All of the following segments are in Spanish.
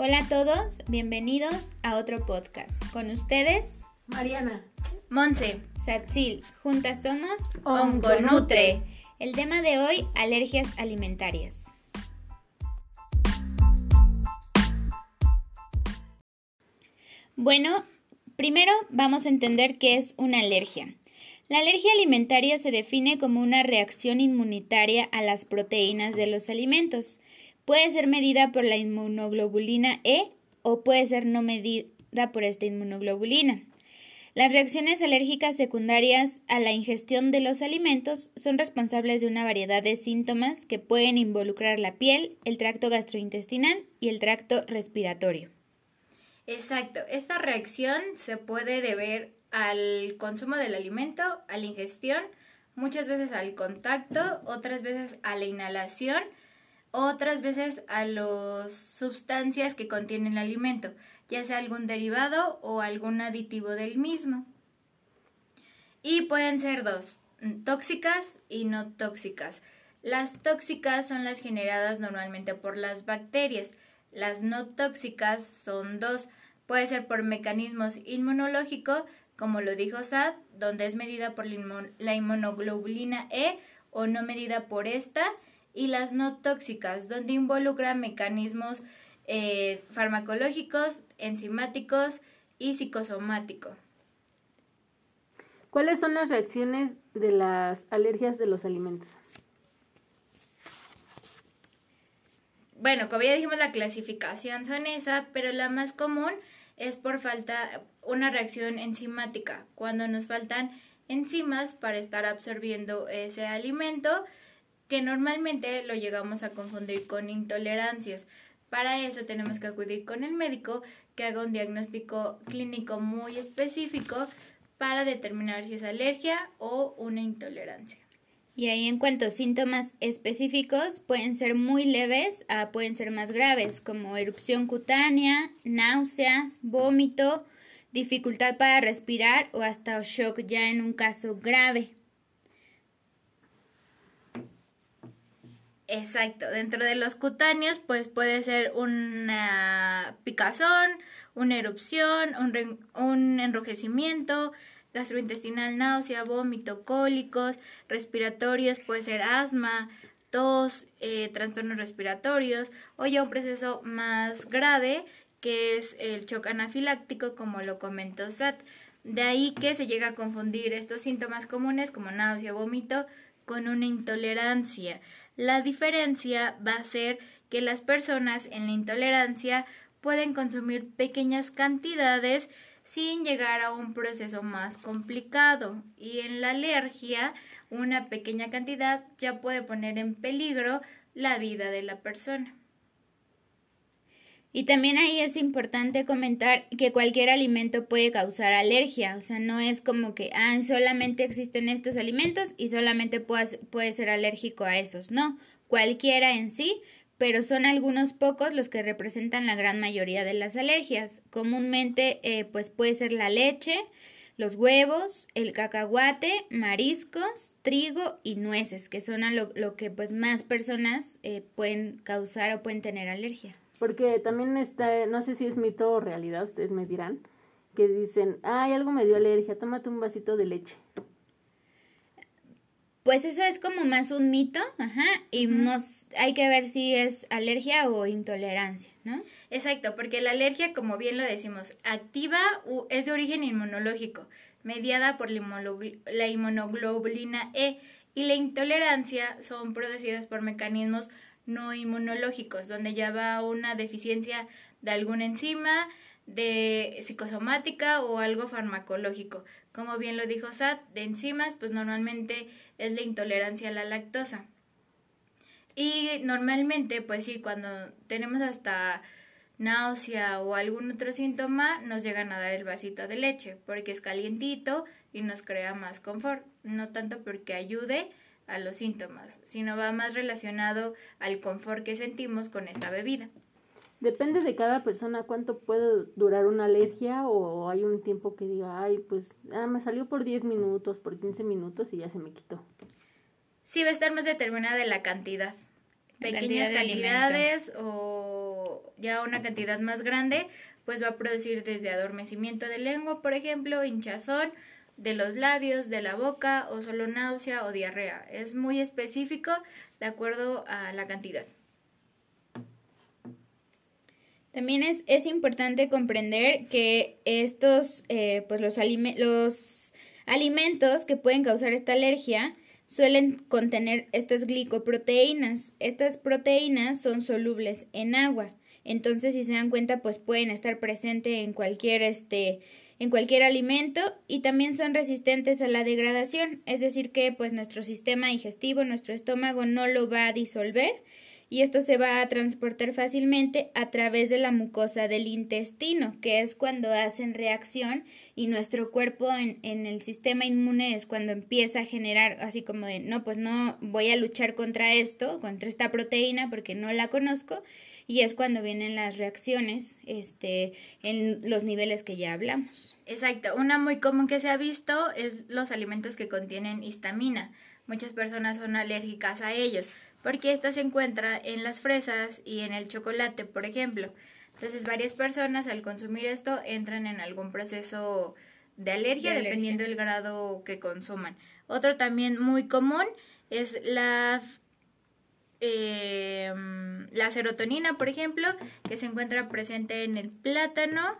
Hola a todos, bienvenidos a otro podcast. Con ustedes, Mariana, Monse, Satsil, juntas somos Onconutre. El tema de hoy, alergias alimentarias. Bueno, primero vamos a entender qué es una alergia. La alergia alimentaria se define como una reacción inmunitaria a las proteínas de los alimentos. Puede ser medida por la inmunoglobulina E o puede ser no medida por esta inmunoglobulina. Las reacciones alérgicas secundarias a la ingestión de los alimentos son responsables de una variedad de síntomas que pueden involucrar la piel, el tracto gastrointestinal y el tracto respiratorio. Exacto, esta reacción se puede deber al consumo del alimento, a la ingestión, muchas veces al contacto, otras veces a la inhalación, otras veces a las sustancias que contiene el alimento, ya sea algún derivado o algún aditivo del mismo. Y pueden ser dos, tóxicas y no tóxicas. Las tóxicas son las generadas normalmente por las bacterias. Las no tóxicas son dos. Puede ser por mecanismos inmunológicos, como lo dijo Sad, donde es medida por la inmunoglobulina E o no medida por esta, y las no tóxicas, donde involucra mecanismos eh, farmacológicos, enzimáticos y psicosomáticos. ¿Cuáles son las reacciones de las alergias de los alimentos? Bueno, como ya dijimos, la clasificación son esa, pero la más común es por falta, una reacción enzimática, cuando nos faltan enzimas para estar absorbiendo ese alimento, que normalmente lo llegamos a confundir con intolerancias. Para eso tenemos que acudir con el médico que haga un diagnóstico clínico muy específico para determinar si es alergia o una intolerancia. Y ahí en cuanto a síntomas específicos, pueden ser muy leves a pueden ser más graves, como erupción cutánea, náuseas, vómito, dificultad para respirar o hasta shock ya en un caso grave. Exacto, dentro de los cutáneos pues puede ser una picazón, una erupción, un, enrojecimiento, gastrointestinal, náusea, vómito, cólicos, respiratorios, puede ser asma, tos, eh, trastornos respiratorios o ya un proceso más grave que es el shock anafiláctico como lo comentó Sat. De ahí que se llega a confundir estos síntomas comunes como náusea, vómito con una intolerancia. La diferencia va a ser que las personas en la intolerancia pueden consumir pequeñas cantidades sin llegar a un proceso más complicado. Y en la alergia, una pequeña cantidad ya puede poner en peligro la vida de la persona. Y también ahí es importante comentar que cualquier alimento puede causar alergia, o sea, no es como que ah, solamente existen estos alimentos y solamente puede, puede ser alérgico a esos, no, cualquiera en sí, pero son algunos pocos los que representan la gran mayoría de las alergias. Comúnmente eh, pues puede ser la leche, los huevos, el cacahuate, mariscos, trigo y nueces, que son a lo, lo que pues más personas eh, pueden causar o pueden tener alergia. Porque también está, no sé si es mito o realidad, ustedes me dirán, que dicen, ay, algo me dio alergia, tómate un vasito de leche. Pues eso es como más un mito, ajá, y nos hay que ver si es alergia o intolerancia, ¿no? Exacto, porque la alergia, como bien lo decimos, activa es de origen inmunológico, mediada por la inmunoglobulina E, y la intolerancia son producidas por mecanismos no inmunológicos, donde ya va una deficiencia de alguna enzima, de psicosomática o algo farmacológico. Como bien lo dijo Sat, de enzimas, pues normalmente es la intolerancia a la lactosa. Y normalmente, pues sí, cuando tenemos hasta náusea o algún otro síntoma, nos llegan a dar el vasito de leche, porque es calientito y nos crea más confort, no tanto porque ayude a los síntomas, sino va más relacionado al confort que sentimos con esta bebida. Depende de cada persona cuánto puede durar una alergia o hay un tiempo que diga, ay, pues ah, me salió por 10 minutos, por 15 minutos y ya se me quitó. Sí, va a estar más determinada de la cantidad. Pequeñas cantidades o o ya una cantidad más grande, pues va a producir desde adormecimiento de lengua, por ejemplo, hinchazón de los labios, de la boca o solo náusea o diarrea. Es muy específico de acuerdo a la cantidad. También es, es importante comprender que estos, eh, pues los, los alimentos que pueden causar esta alergia suelen contener estas glicoproteínas. Estas proteínas son solubles en agua. Entonces, si se dan cuenta, pues pueden estar presentes en cualquier este en cualquier alimento y también son resistentes a la degradación, es decir que pues nuestro sistema digestivo, nuestro estómago no lo va a disolver y esto se va a transportar fácilmente a través de la mucosa del intestino, que es cuando hacen reacción y nuestro cuerpo en, en, el sistema inmune es cuando empieza a generar así como de, no, pues no voy a luchar contra esto, contra esta proteína porque no la conozco y es cuando vienen las reacciones este, en los niveles que ya hablamos. Exacto, una muy común que se ha visto es los alimentos que contienen histamina. Muchas personas son alérgicas a ellos porque esta se encuentra en las fresas y en el chocolate, por ejemplo. Entonces, varias personas al consumir esto entran en algún proceso de alergia, dependiendo del grado que consuman. Otro también muy común es la, eh, la serotonina, por ejemplo, que se encuentra presente en el plátano,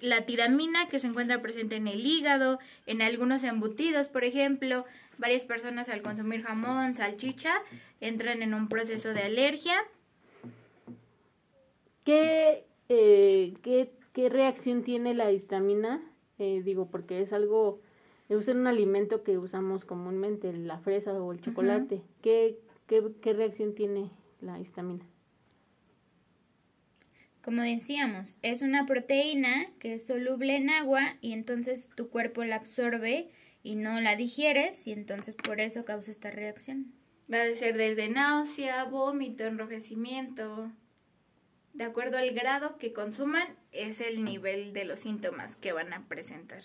la tiramina que se encuentra presente en el hígado, en algunos embutidos, por ejemplo, varias personas al consumir jamón, salchicha, entran en un proceso de alergia. ¿Qué, eh, qué, qué reacción tiene la histamina? Eh, digo, porque es algo, es un alimento que usamos comúnmente, la fresa o el chocolate. ¿Qué, qué, ¿Qué reacción tiene la histamina? Como decíamos, es una proteína que es soluble en agua y entonces tu cuerpo la absorbe y no la digieres y entonces por eso causa esta reacción. Va a ser desde náusea, vómito, enrojecimiento. De acuerdo al grado que consuman, es el nivel de los síntomas que van a presentar.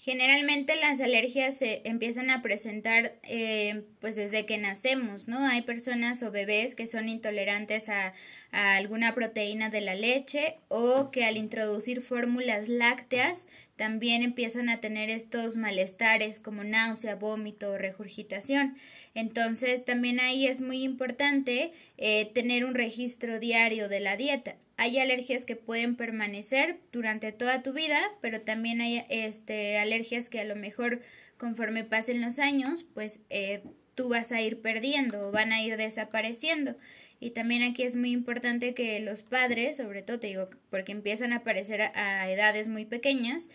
Generalmente las alergias se empiezan a presentar eh, pues desde que nacemos, ¿no? Hay personas o bebés que son intolerantes a, a alguna proteína de la leche o que al introducir fórmulas lácteas también empiezan a tener estos malestares como náusea, vómito o regurgitación. Entonces también ahí es muy importante eh, tener un registro diario de la dieta. Hay alergias que pueden permanecer durante toda tu vida, pero también hay este, alergias que a lo mejor conforme pasen los años, pues eh, tú vas a ir perdiendo o van a ir desapareciendo. Y también aquí es muy importante que los padres, sobre todo te digo, porque empiezan a aparecer a, edades muy pequeñas,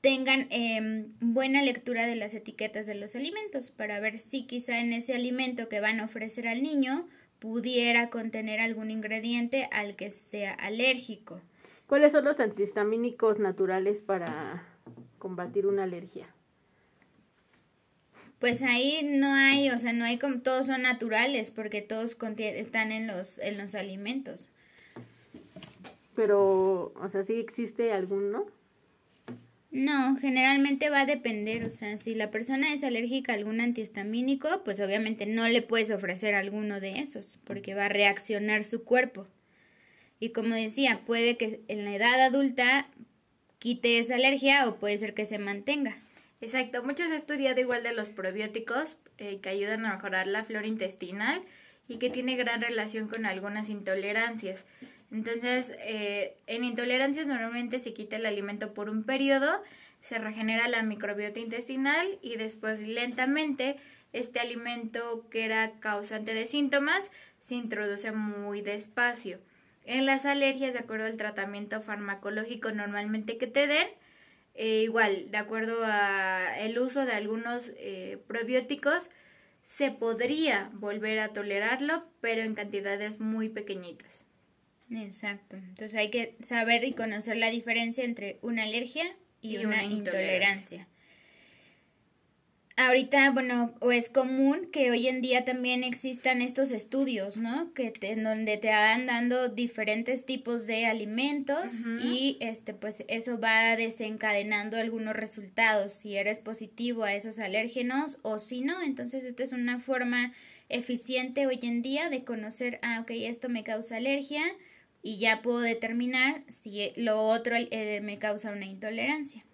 tengan em, buena lectura de las etiquetas de los alimentos para ver si quizá en ese alimento que van a ofrecer al niño pudiera contener algún ingrediente al que sea alérgico. ¿Cuáles son los antihistamínicos naturales para combatir una alergia? Pues ahí no hay, o sea, no hay como todos son naturales porque todos están en los en los alimentos. Pero, o sea, sí existe alguno. No, generalmente va a depender, o sea, si la persona es alérgica a algún antihistamínico, pues obviamente no le puedes ofrecer alguno de esos, porque va a reaccionar su cuerpo. Y como decía, puede que en la edad adulta quite esa alergia o puede ser que se mantenga. Exacto, muchos han estudiado igual de los probióticos eh, que ayudan a mejorar la flora intestinal y que tiene gran relación con algunas intolerancias. Entonces, eh, en intolerancias normalmente se quita el alimento por un periodo, se regenera la microbiota intestinal y después lentamente este alimento que era causante de síntomas se introduce muy despacio. En las alergias, de acuerdo al tratamiento farmacológico normalmente que te den, eh, igual, de acuerdo a el uso de algunos eh, probióticos, se podría volver a tolerarlo, pero en cantidades muy pequeñitas. Exacto. Entonces hay que saber y conocer la diferencia entre una alergia y, una, intolerancia ahorita, bueno, o es común que hoy en día también existan estos estudios, ¿no? Que en donde te van dando diferentes tipos de alimentos y este pues eso va desencadenando algunos resultados, si eres positivo a esos alérgenos o si no, entonces esta es una forma eficiente hoy en día de conocer, ah, ok, esto me causa alergia y ya puedo determinar si lo otro eh, me causa una intolerancia.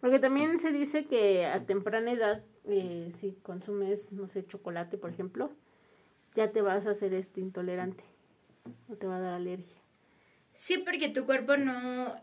Porque también se dice que a temprana edad, eh, si consumes, no sé, chocolate, por ejemplo, ya te vas a hacer este intolerante o te va a dar alergia. Sí, porque tu cuerpo no...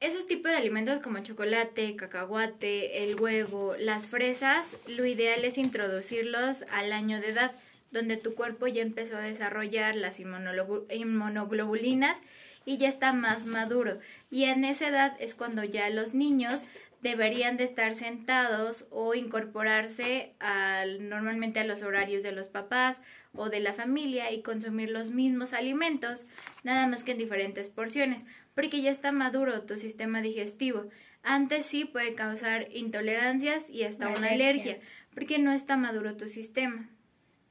Esos tipos de alimentos como chocolate, cacahuate, el huevo, las fresas, lo ideal es introducirlos al año de edad, donde tu cuerpo ya empezó a desarrollar las inmunoglobulinas y ya está más maduro. Y en esa edad es cuando ya los niños deberían de estar sentados o incorporarse al, normalmente a los horarios de los papás o de la familia y consumir los mismos alimentos, nada más que en diferentes porciones, porque ya está maduro tu sistema digestivo. Antes sí puede causar intolerancias y hasta una alergia, porque no está maduro tu sistema.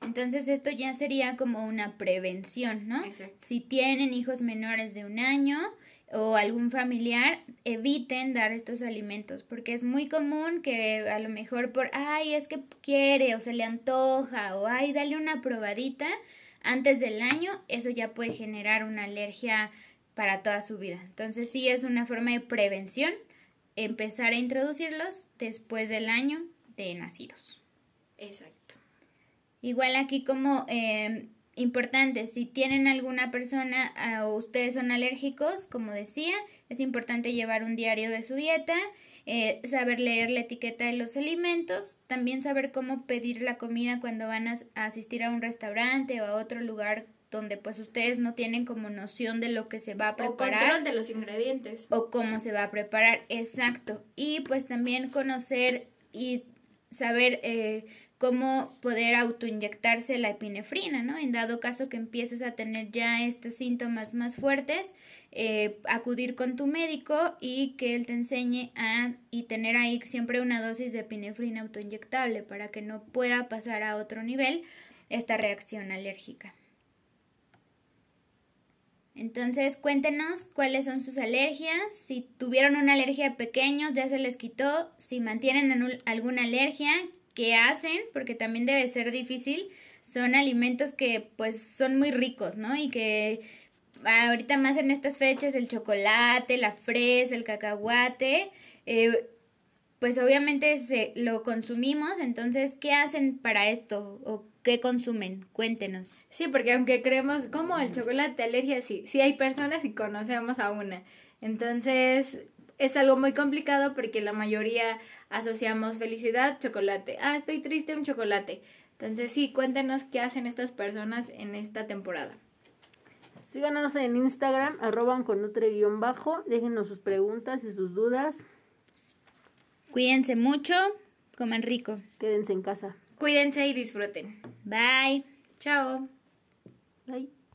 Entonces esto ya sería como una prevención, ¿no? Si tienen hijos menores de un año, o algún familiar, eviten dar estos alimentos, porque es muy común que a lo mejor por, ay, es que quiere o se le antoja o ay, dale una probadita antes del año, eso ya puede generar una alergia para toda su vida. Entonces sí es una forma de prevención empezar a introducirlos después del año de nacidos. Exacto. Igual aquí como eh, importante, si tienen alguna persona ah, o ustedes son alérgicos, como decía, es importante llevar un diario de su dieta, eh, saber leer la etiqueta de los alimentos, también saber cómo pedir la comida cuando van a, asistir a un restaurante o a otro lugar donde pues ustedes no tienen como noción de lo que se va a preparar. O control de los ingredientes. O cómo se va a preparar, exacto. Y pues también conocer y saber eh, cómo poder autoinyectarse la epinefrina, ¿no? En dado caso que empieces a tener ya estos síntomas más fuertes, eh, acudir con tu médico y que él te enseñe a y tener ahí siempre una dosis de epinefrina autoinyectable para que no pueda pasar a otro nivel esta reacción alérgica. Entonces, cuéntenos cuáles son sus alergias. Si tuvieron una alergia pequeños, ya se les quitó. Si mantienen alguna alergia, que hacen, porque también debe ser difícil, son alimentos que pues son muy ricos, ¿no? Y que ahorita más en estas fechas el chocolate, la fresa, el cacahuate, eh, pues obviamente se, lo consumimos, entonces, ¿qué hacen para esto? ¿O qué consumen? Cuéntenos. Sí, porque aunque creemos como el chocolate, alergia, sí, sí hay personas y conocemos a una. Entonces, es algo muy complicado porque la mayoría asociamos felicidad, chocolate. Ah, estoy triste, un chocolate. Entonces sí, cuéntenos qué hacen estas personas en esta temporada. Síganos en Instagram, arroban con guion bajo, déjenos sus preguntas y sus dudas. Cuídense mucho, coman rico. Quédense en casa. Cuídense y disfruten. Bye. Chao. Bye.